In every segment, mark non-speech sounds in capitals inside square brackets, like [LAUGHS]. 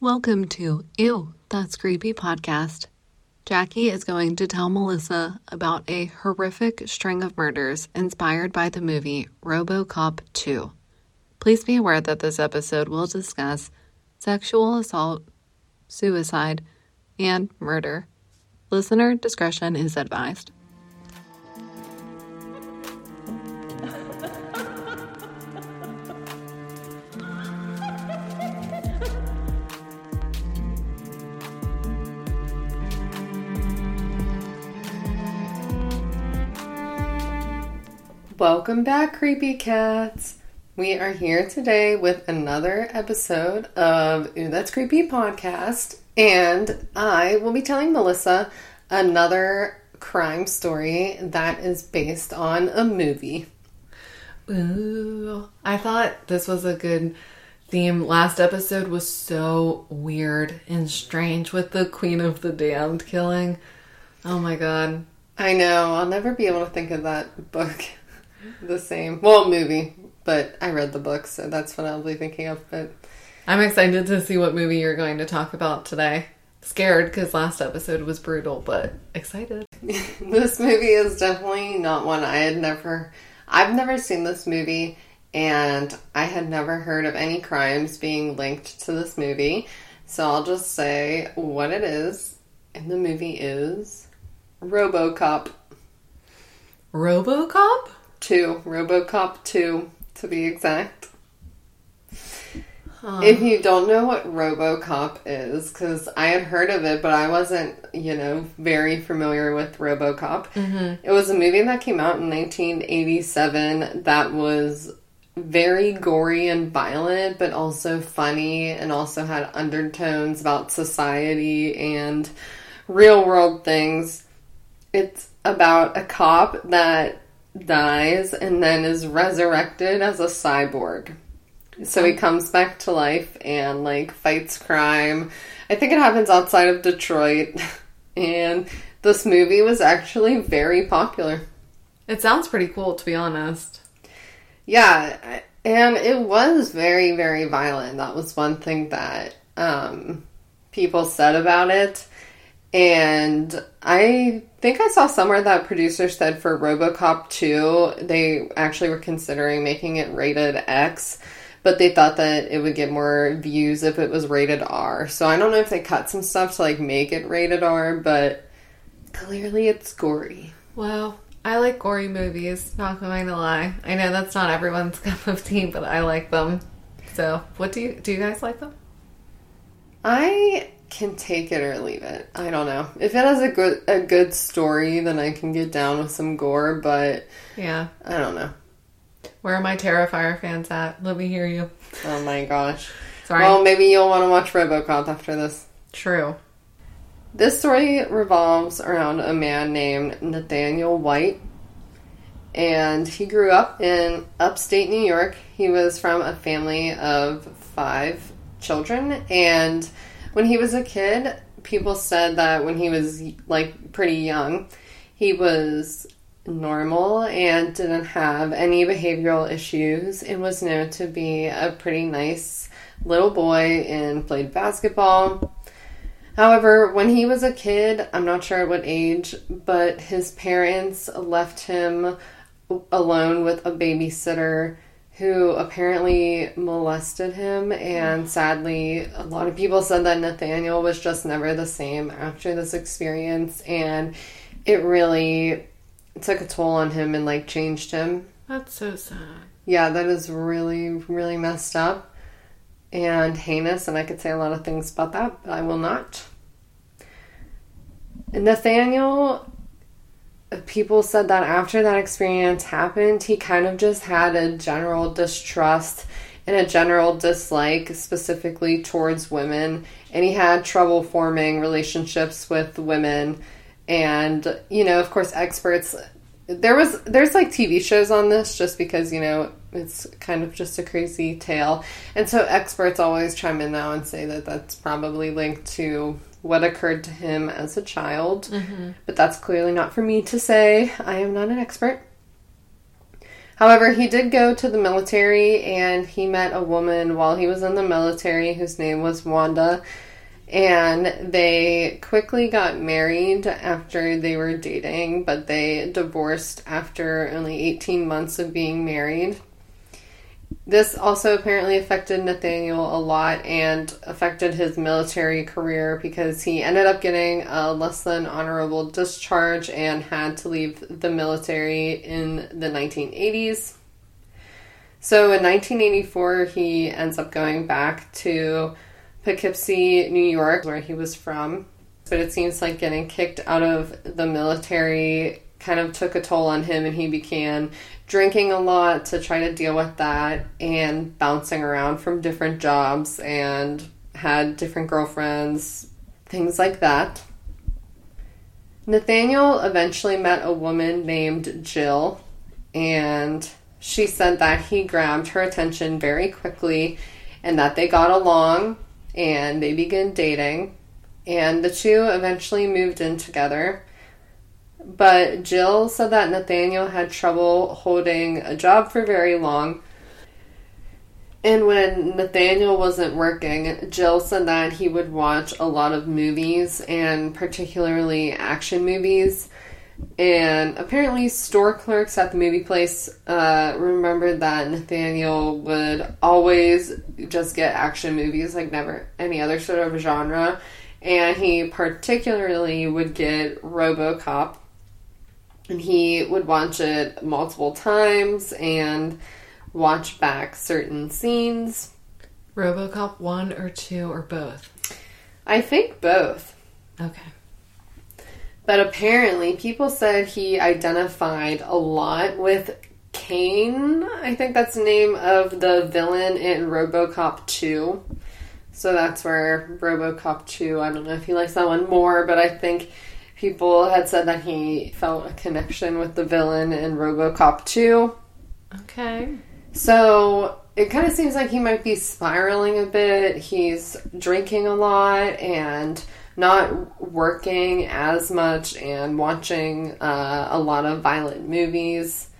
Welcome to Ew, That's Creepy podcast. Jackie is going to tell Melissa about a horrific string of murders inspired by the movie Robocop 2. Please be aware that this episode will discuss sexual assault, suicide, and murder. Listener discretion is advised. Welcome back, creepy cats. We are here today with another episode of Ew, That's Creepy podcast, and I will be telling Melissa another crime story that is based on a movie. Ooh, I thought this was a good theme. Last episode was so weird and strange with the Queen of the Damned killing. Oh my god. I know, I'll never be able to think of that book the same. Well, movie, but I read the book, so that's what I'll be thinking of. But I'm excited to see what movie you're going to talk about today. Scared because last episode was brutal, but excited. [LAUGHS] this movie is definitely not one I had never. I've never seen this movie, and I had never heard of any crimes being linked to this movie. So I'll just say what it is, and the movie is RoboCop. RoboCop? 2, RoboCop 2 to be exact. Huh. If you don't know what RoboCop is, because I had heard of it, but I wasn't, you know, very familiar with RoboCop. Mm-hmm. It was a movie that came out in 1987 that was very gory and violent, but also funny, and also had undertones about society and real world things. It's about a cop that dies and then is resurrected as a cyborg. So he comes back to life and like fights crime. I think it happens outside of Detroit. [LAUGHS] And this movie was actually very popular. It sounds pretty cool to be honest. Yeah, and it was very very violent. That was one thing that um, people said about it. And I think I saw somewhere that producers said for Robocop 2, they actually were considering making it rated X, but they thought that it would get more views if it was rated R. So I don't know if they cut some stuff to like make it rated R, but clearly it's gory. Well, I like gory movies, not going to lie. I know that's not everyone's [LAUGHS] cup of tea, but I like them. So, what do you do you guys like them? I can take it or leave it. I don't know. If it has a good a good story, then I can get down with some gore, but yeah, I don't know. Where are my Terrifier fans at? Let me hear you. Oh my gosh. Sorry. Well, maybe you'll want to watch RoboCop after this. True. This story revolves around a man named Nathaniel White. And he grew up in upstate New York. He was from a family of five children and when he was a kid, people said that when he was like pretty young, he was normal and didn't have any behavioral issues and was known to be a pretty nice little boy and played basketball. However, when he was a kid, I'm not sure at what age, but his parents left him alone with a babysitter who apparently molested him. And sadly, a lot of people said that Nathaniel was just never the same after this experience. And it really took a toll on him and like changed him. That's so sad. Yeah, that is really, really messed up and heinous. And I could say a lot of things about that, but I will not. Nathaniel people said that after that experience happened, he kind of just had a general distrust and a general dislike specifically towards women. And he had trouble forming relationships with women. And, you know, of course, experts. There was there's like TV shows on this just because you know it's kind of just a crazy tale, and so experts always chime in now and say that that's probably linked to what occurred to him as a child, mm-hmm. but that's clearly not for me to say. I am not an expert. However, he did go to the military and he met a woman while he was in the military whose name was Wanda. And they quickly got married after they were dating, but they divorced after only 18 months of being married. This also apparently affected Nathaniel a lot and affected his military career because he ended up getting a less than honorable discharge and had to leave the military in the 1980s. So in 1984, he ends up going back to Poughkeepsie, New York, where he was from. But it seems like getting kicked out of the military kind of took a toll on him and he began drinking a lot to try to deal with that and bouncing around from different jobs and had different girlfriends, things like that. Nathaniel eventually met a woman named Jill, and she said that he grabbed her attention very quickly and that they got along and they began dating. And the two eventually moved in together. But Jill said that Nathaniel had trouble holding a job for very long. And when Nathaniel wasn't working, Jill said that he would watch a lot of movies and particularly action movies. And apparently, store clerks at the movie place uh, remembered that Nathaniel would always just get action movies, like never any other sort of genre. And he particularly would get Robocop and he would watch it multiple times and watch back certain scenes. Robocop 1 or 2 or both? I think both. Okay. But apparently, people said he identified a lot with Cain. I think that's the name of the villain in Robocop 2. So that's where Robocop 2, I don't know if he likes that one more, but I think people had said that he felt a connection with the villain in Robocop 2. Okay. So it kind of seems like he might be spiraling a bit. He's drinking a lot and not working as much and watching uh, a lot of violent movies.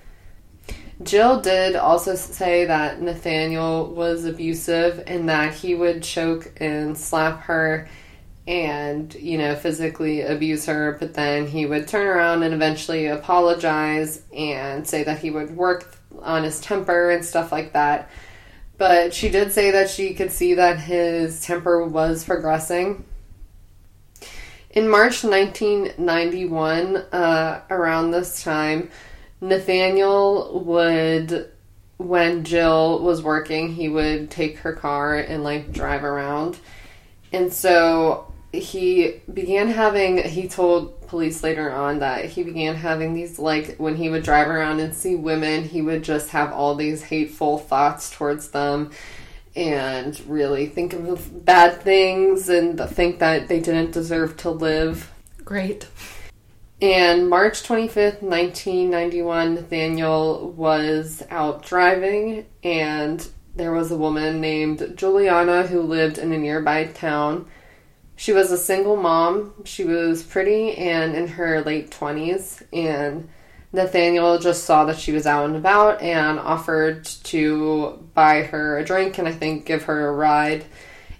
Jill did also say that Nathaniel was abusive and that he would choke and slap her and, you know, physically abuse her, but then he would turn around and eventually apologize and say that he would work on his temper and stuff like that. But she did say that she could see that his temper was progressing. In March 1991, uh, around this time, Nathaniel would, when Jill was working, he would take her car and like drive around. And so he began having he told police later on that he began having these like when he would drive around and see women he would just have all these hateful thoughts towards them and really think of bad things and think that they didn't deserve to live Great. and March 25th, 1991, Nathaniel was out driving, and there was a woman named Juliana who lived in a nearby town. She was a single mom. She was pretty and in her late 20s, and Nathaniel just saw that she was out and about and offered to buy her a drink and I think give her a ride.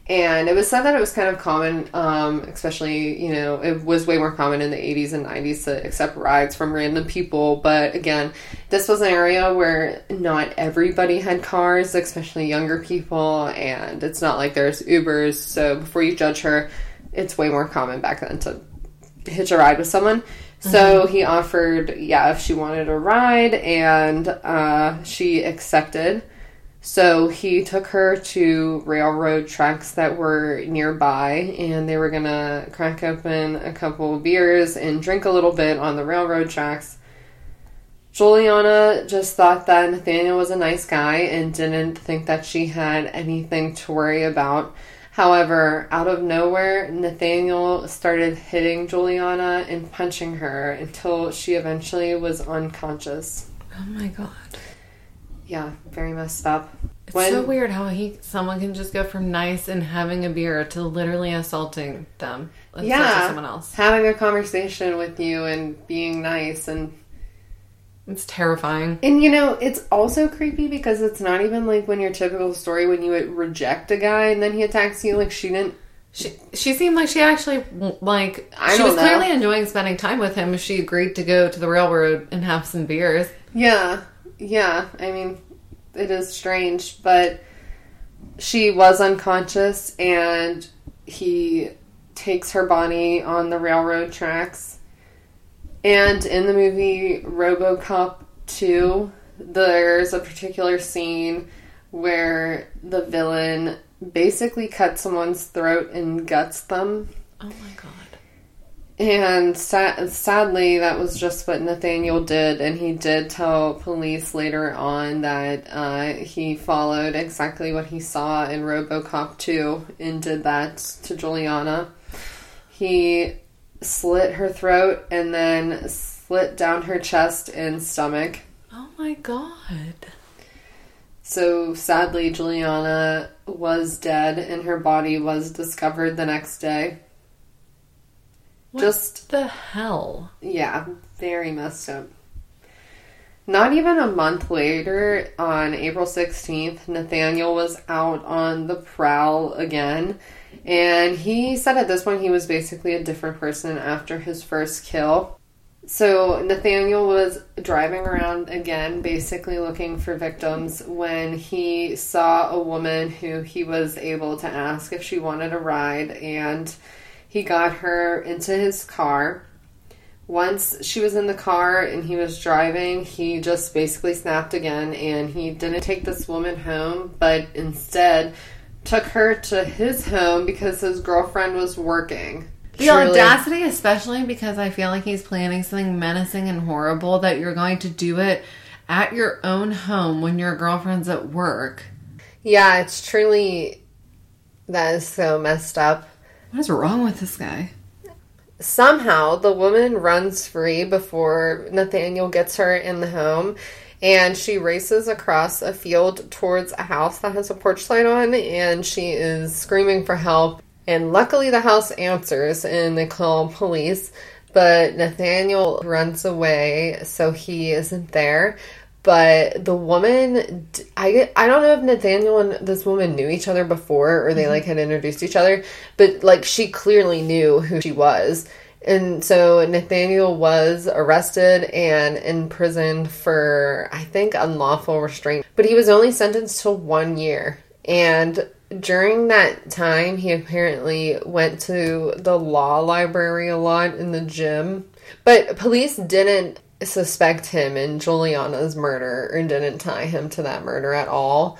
And it was said that it was kind of common, um, especially, you know, it was way more common in the 80s and 90s to accept rides from random people. But again, this was an area where not everybody had cars, especially younger people. And it's not like there's Ubers. So before you judge her, it's way more common back then to hitch a ride with someone. So he offered, yeah, if she wanted a ride, and uh, she accepted. So he took her to railroad tracks that were nearby, and they were gonna crack open a couple of beers and drink a little bit on the railroad tracks. Juliana just thought that Nathaniel was a nice guy and didn't think that she had anything to worry about. However, out of nowhere, Nathaniel started hitting Juliana and punching her until she eventually was unconscious. Oh my god. Yeah, very messed up. It's When- so weird how he someone can just go from nice and having a beer to literally assaulting them. Assaulting yeah, someone else. having a conversation with you and being nice and It's terrifying. And you know, it's also creepy because it's not even like when your typical story when you would reject a guy and then he attacks you. Like she didn't. She she seemed like she actually like I she was know. clearly enjoying spending time with him. She agreed to go to the railroad and have some beers. Yeah, yeah. I mean, it is strange, but she was unconscious and he takes her body on the railroad tracks. And in the movie Robocop 2, there's a particular scene where the villain basically cuts someone's throat and guts them. Oh my god. And sa- sadly, that was just what Nathaniel did, and he did tell police later on that uh, he followed exactly what he saw in RoboCop 2 and did that to Juliana. He slit her throat and then slit down her chest and stomach. Oh my god. So sadly, Juliana was dead, and her body was discovered the next day. What Just the hell? Yeah, very messed up. Not even a month later, on April 16th, Nathaniel was out on the prowl again. And he said at this point he was basically a different person after his first kill. So Nathaniel was driving around again, basically looking for victims, when he saw a woman who he was able to ask if she wanted a ride. And he got her into his car once she was in the car and he was driving, he just basically snapped again and he didn't take this woman home, but instead took her to his home because his girlfriend was working. The audacity, especially because I feel like he's planning something menacing and horrible that you're going to do it at your own home when your girlfriend's at work. Yeah, it's truly that is so messed up. What is wrong with this guy? Somehow the woman runs free before Nathaniel gets her in the home and she races across a field towards a house that has a porch light on and she is screaming for help. And luckily the house answers and they call police. But Nathaniel runs away so he isn't there. But the woman I, I don't know if nathaniel and this woman knew each other before or they mm-hmm. like had introduced each other but like she clearly knew who she was and so nathaniel was arrested and imprisoned for i think unlawful restraint. But he was only sentenced to one year. And during that time he apparently went to the law library a lot in the gym. But police didn't suspect him in Juliana's murder or didn't tie him to that murder at all.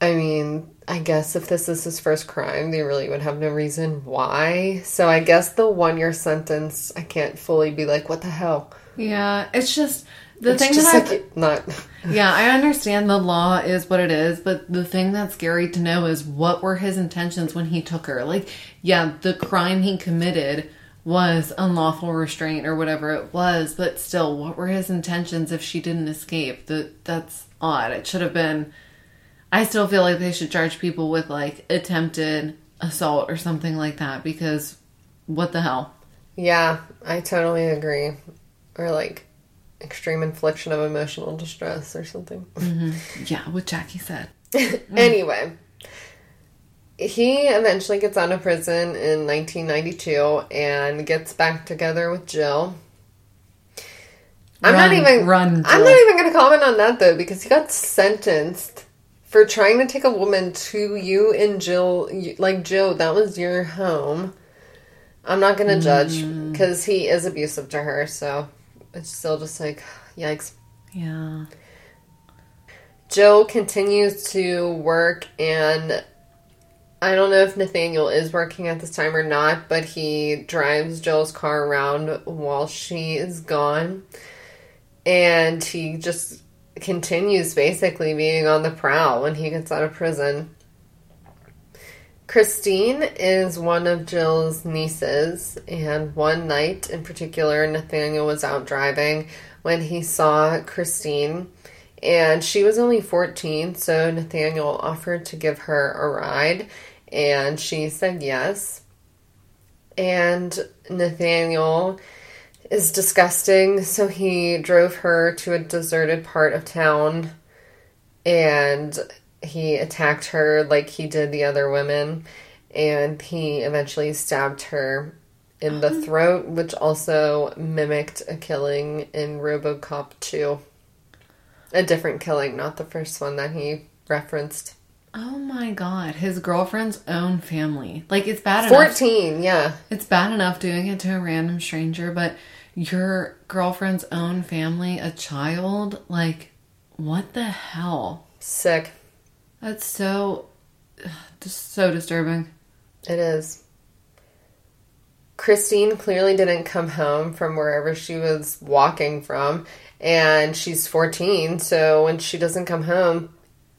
I mean, I guess if this is his first crime, they really would have no reason why. So I guess the one year sentence, I can't fully be like, what the hell? Yeah, it's just the It's thing just that like I've, not. [LAUGHS] Yeah, I understand the law is what it is, but the thing that's scary to know is what were his intentions when he took her? Like, yeah, the crime he committed was unlawful restraint or whatever it was, but still, what were his intentions if she didn't escape? That that's odd. It should have been I still feel like they should charge people with like attempted assault or something like that because what the hell? Yeah, I totally agree. Or like extreme infliction of emotional distress or something. Mm-hmm. [LAUGHS] Yeah, what Jackie said. [LAUGHS] Anyway, he eventually gets out of prison in 1992 and gets back together with Jill. I'm not even run, I'm not even going to comment on that though because he got sentenced for trying to take a woman to you and Jill like Jill that was your home. I'm not to judge Mm. because he is abusive to her, so it's still just like yikes. Yeah. Jill continues to work, and I don't know if Nathaniel is working at this time or not, but he drives Jill's car around while she is gone. And he just continues basically being on the prowl when he gets out of prison. Christine is one of Jill's nieces, and one night in particular, Nathaniel was out driving when he saw Christine, and she was only 14, so Nathaniel offered to give her a ride, and she said yes. And Nathaniel is disgusting. So he drove her to a deserted part of town and he attacked her like he did the other women. And he eventually stabbed her in the uh-huh. throat, which also mimicked a killing in Robocop 2. A different killing, not the first one that he referenced. Oh my god, his girlfriend's own family. Like it's bad enough. 14, yeah. It's bad enough doing it to a random stranger, but your girlfriend's own family, a child, like what the hell? Sick. That's so [SIGHS] just so disturbing. It is. Christine clearly didn't come home from wherever she was walking from, and she's 14, so when she doesn't come home,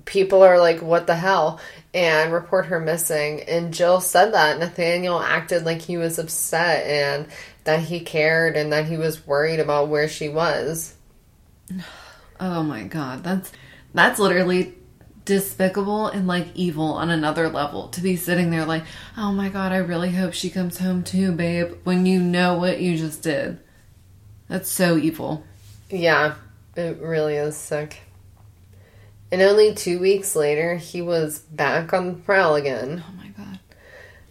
people are like, What the hell? and report her missing. And Jill said that Nathaniel acted like he was upset and that he cared and that he was worried about where she was. [SIGHS] Oh my god, that's that's literally despicable and like evil on another level to be sitting there like, "Oh my god, I really hope she comes home too, babe," when you know what you just did. That's so evil. Yeah, it really is sick. And only two weeks later, he was back on the prowl again. Oh my god.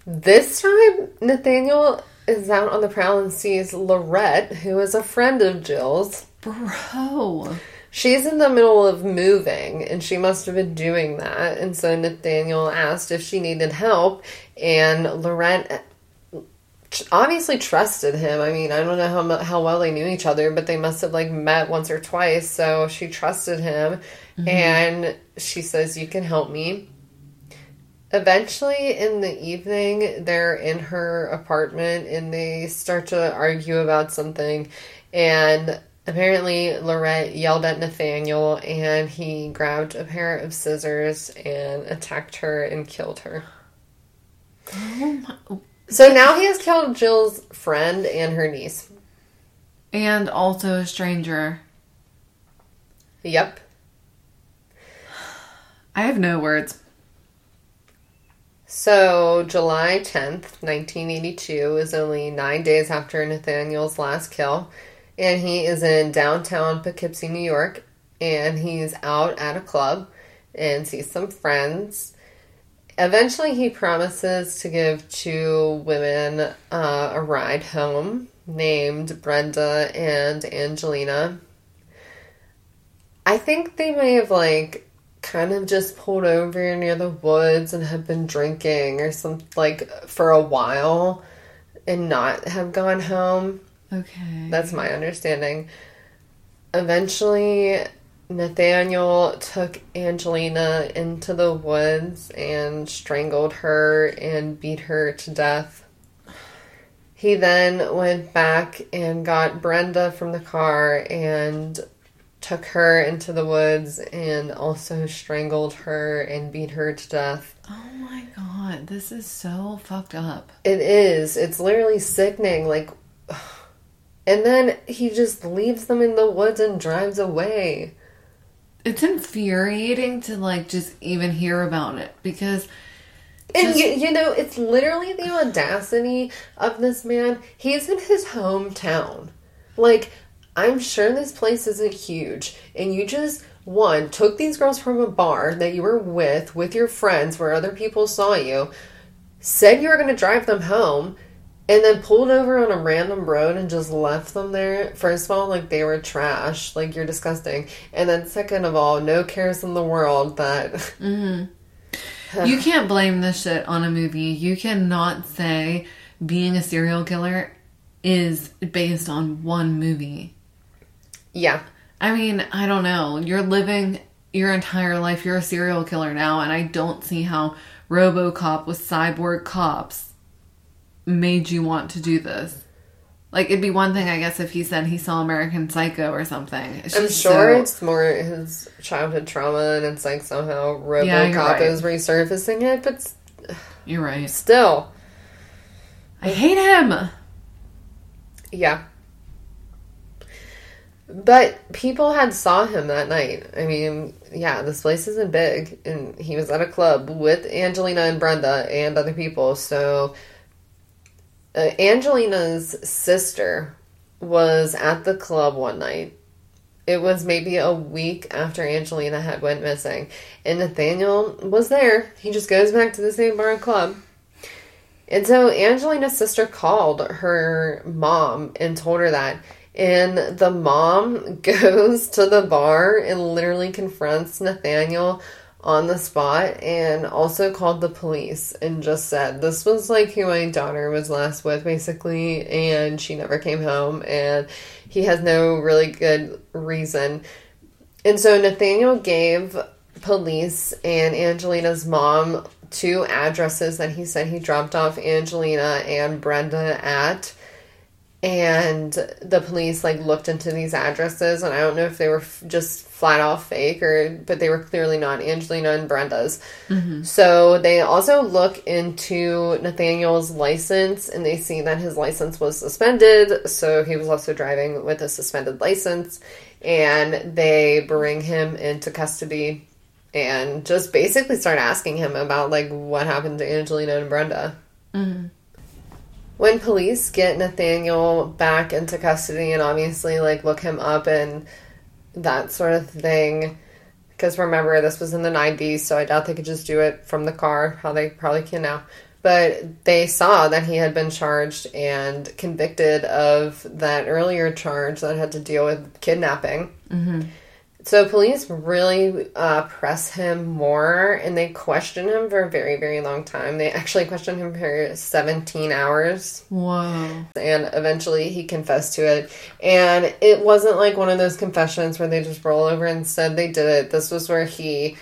This time, Nathaniel is out on the prowl and sees Lorette, who is a friend of Jill's. Bro. She's in the middle of moving, and she must have been doing that. And so Nathaniel asked if she needed help, and Lorette obviously trusted him. I mean, I don't know how how well they knew each other, but they must have like met once or twice. So she trusted him, mm-hmm. and she says, "You can help me." Eventually, in the evening, they're in her apartment and they start to argue about something. And apparently, Lorette yelled at Nathaniel and he grabbed a pair of scissors and attacked her and killed her. Oh my. So now he has killed Jill's friend and her niece. And also a stranger. Yep. I have no words. So, July 10th, 1982 is only nine days after Nathaniel's last kill, and he is in downtown Poughkeepsie, New York, and he's out at a club and sees some friends. Eventually, he promises to give two women uh, a ride home named Brenda and Angelina. I think they may have, like, kind of just pulled over near the woods and have been drinking or some like for a while and not have gone home. Okay. That's my understanding. Eventually, Nathaniel took Angelina into the woods and strangled her and beat her to death. He then went back and got Brenda from the car and took her into the woods and also strangled her and beat her to death. oh my god, this is so fucked up. It is. It's literally sickening. Like, [SIGHS] and then he just leaves them in the woods and drives away. It's infuriating to like just even hear about it because And you, you know, it's literally the audacity of this man. He's in his hometown. Like, I'm sure this place isn't huge. And you just, one, took these girls from a bar that you were with, with your friends, where other people saw you, said you were going to drive them home, and then pulled over on a random road and just left them there. First of all, like, they were trash. Like, you're disgusting. And then, second of all, no cares in the world that. [LAUGHS] Mm-hmm. you [SIGHS] can't blame this shit on a movie. You cannot say being a serial killer is based on one movie. Yeah. I mean, I don't know. You're living your entire life, you're a serial killer now, and I don't see how Robocop with cyborg cops made you want to do this. Like, it'd be one thing, I guess, if he said he saw American Psycho or something. It's I'm sure so- it's more his childhood trauma, and it's like somehow RoboCop you're right. is resurfacing it, but You're right. still, I hate him! yeah. But people had saw him that night. I mean, yeah, this place isn't big, and he was at a club with Angelina and Brenda and other people. So, uh, Angelina's sister was at the club one night. It was maybe a week after Angelina had went missing, and Nathaniel was there. He just goes back to the same bar and club. And so Angelina's sister called her mom and told her that. And the mom [LAUGHS] goes to the bar and literally confronts Nathaniel on the spot and also called the police and just said this was like who my daughter was last with basically and she never came home and he has no really good reason. And so nathaniel gave police and angelina's mom two addresses that he said he dropped off angelina and brenda at and the police like looked into these addresses and i don't know if they were f- just flat out fake or but they were clearly not angelina and brenda's. Mm-hmm. So they also look into nathaniel's license and they see that his license was suspended. So he was also driving with a suspended license and they bring him into custody and just basically start asking him about like what happened to angelina and brenda mm-hmm. When police get Nathaniel back into custody and obviously like look him up and that sort of thing because remember this was in the 90s so I doubt they could just do it from the car how they probably can now. But they saw that he had been charged and convicted of that earlier charge that had to deal with kidnapping mm-hmm. So police really uh, press him more, and they question him for a very, very long time. They actually questioned him for 17 hours, Wow. and eventually he confessed to it. And it wasn't like one of those confessions where they just roll over and said they did it. This was where he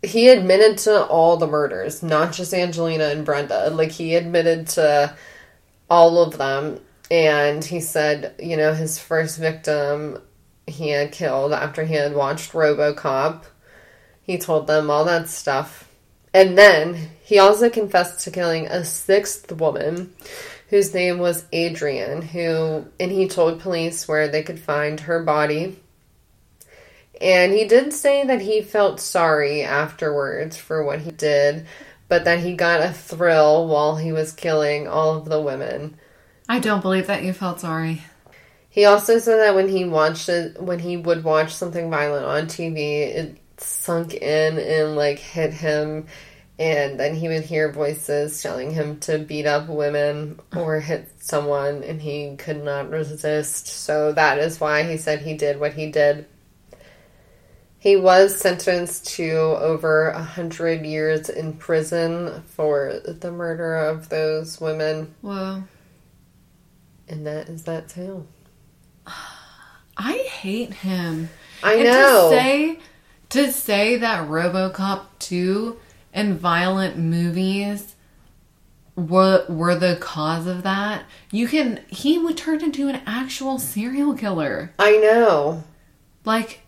he admitted to all the murders, not just Angelina and Brenda. Like he admitted to all of them, and he said, you know, his first victim he had killed after he had watched RoboCop. He told them all that stuff. And then he also confessed to killing a sixth woman whose name was Adrian, who and he told police where they could find her body. And he did say that he felt sorry afterwards for what he did, but that he got a thrill while he was killing all of the women. I don't believe that you felt sorry. He also said that when he watched it, when he would watch something violent on TV, it sunk in and like hit him, and then he would hear voices telling him to beat up women or hit someone, and he could not resist. So that is why he said he did what he did. He was sentenced to over a hundred years in prison for the murder of those women, Wow. and that is that tale. I hate him. I and know. to say to say that RoboCop 2 and violent movies were were the cause of that. You can he would turn into an actual serial killer. I know. Like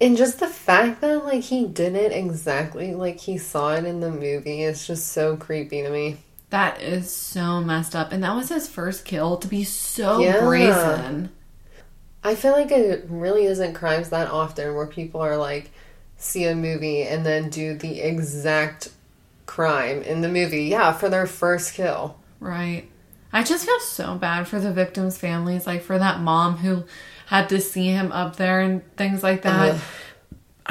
And just the fact that like he did it exactly like he saw it in the movie is just so creepy to me. that is so messed up. And that was his first kill to be so Yeah. brazen. I feel like it really isn't crimes that often where people are like see a movie and then do the exact crime in the movie. Yeah, for their first kill. Right. I just feel so bad for the victims' families, like for that mom who had to see him up there and things like that. Ugh.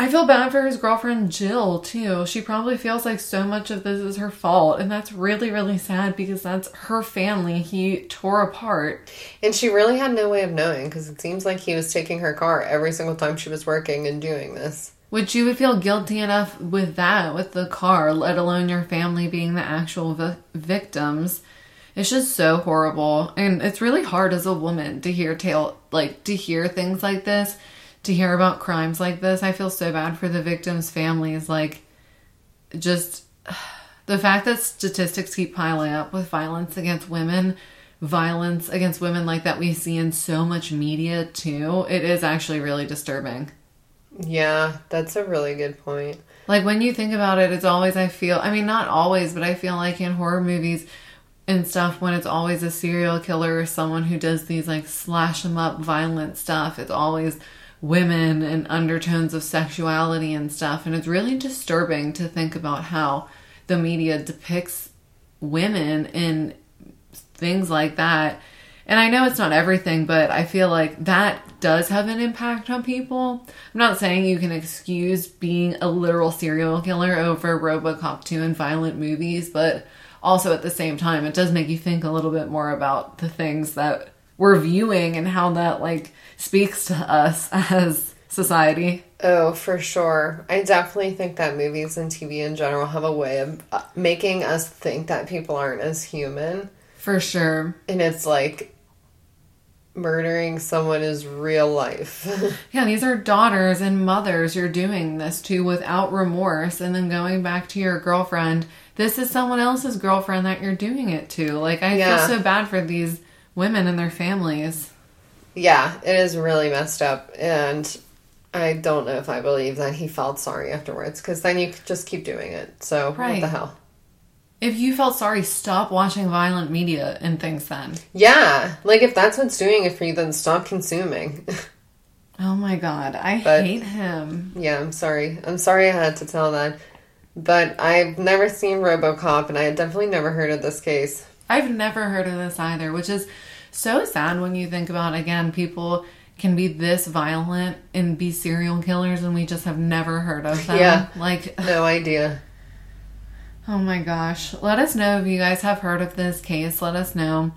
I feel bad for his girlfriend Jill too. She probably feels like so much of this is her fault, and that's really, really sad because that's her family he tore apart. And she really had no way of knowing because it seems like he was taking her car every single time she was working and doing this. Which you would feel guilty enough with that, with the car, let alone your family being the actual vi- victims. It's just so horrible, and it's really hard as a woman to hear tale like to hear things like this, to hear about crimes like this. I feel so bad for the victims' families. Like, just [SIGHS] the fact that statistics keep piling up with violence against women, violence against women like that we see in so much media too. It is actually really disturbing. Yeah, that's a really good point. Like when you think about it, it's always I feel I mean not always, but I feel like in horror movies and stuff when it's always a serial killer or someone who does these like slash them up violent stuff, it's always women and undertones of sexuality and stuff and it's really disturbing to think about how the media depicts women in things like that And I know it's not everything, but I feel like that does have an impact on people. I'm not saying you can excuse being a literal serial killer over Robocop 2 and violent movies, but also at the same time, it does make you think a little bit more about the things that we're viewing and how that like speaks to us [LAUGHS] as society. Oh, for sure. I definitely think that movies and TV in general have a way of uh, making us think that people aren't as human. For sure. And it's like murdering someone is real life. [LAUGHS] Yeah, these are daughters and mothers you're doing this to without remorse and then going back to your girlfriend. This is someone else's girlfriend that you're doing it to. Like I Yeah. feel so bad for these women and their families. yeah, it is really messed up. And I don't know if I believe that he felt sorry afterwards because then you could just keep doing it. So, what the hell? If you felt sorry, stop watching violent media and things then. Yeah, like if that's what's doing it for you, then stop consuming. [LAUGHS] Oh my god, I But- hate him. yeah, I'm sorry. I'm sorry I had to tell that. But I've never seen Robocop and I had definitely never heard of this case. I've never heard of this either, which is so sad when you think about again, people can be this violent and be serial killers and we just have never heard of them. Yeah. Like [LAUGHS] No idea. Oh my gosh. Let us know if you guys have heard of this case. Let us know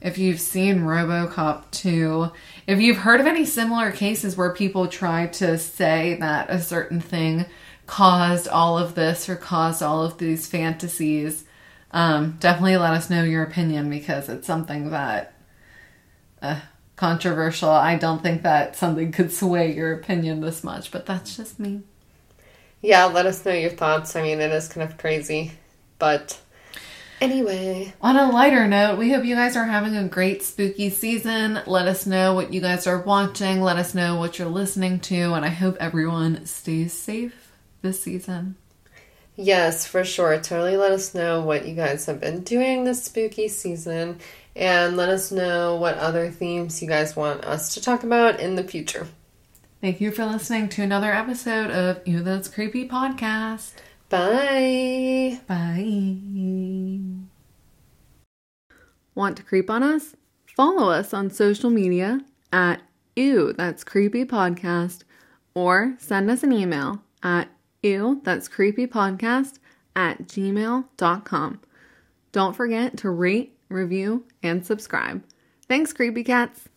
if you've seen Robocop 2. If you've heard of any similar cases where people try to say that a certain thing caused all of this or caused all of these fantasies, um, definitely let us know your opinion because it's something that uh, controversial. I don't think that something could sway your opinion this much, but that's just me. Yeah, let us know your thoughts. I mean, it is kind of crazy. But anyway, On a lighter note, we hope you guys are having a great spooky season. Let us know what you guys are watching. Let us know what you're listening to. And I hope everyone stays safe this season. Yes, for sure. Totally let us know what you guys have been doing this spooky season. And let us know what other themes you guys want us to talk about in the future. Thank you for listening to another episode of Ew That's Creepy podcast. Bye. Bye. Want to creep on us? Follow us on social media at Ew, that's creepy podcast, or send us an email at ew, that's creepy podcast at gmail.com. Don't forget to rate, review, and subscribe. Thanks, creepy cats.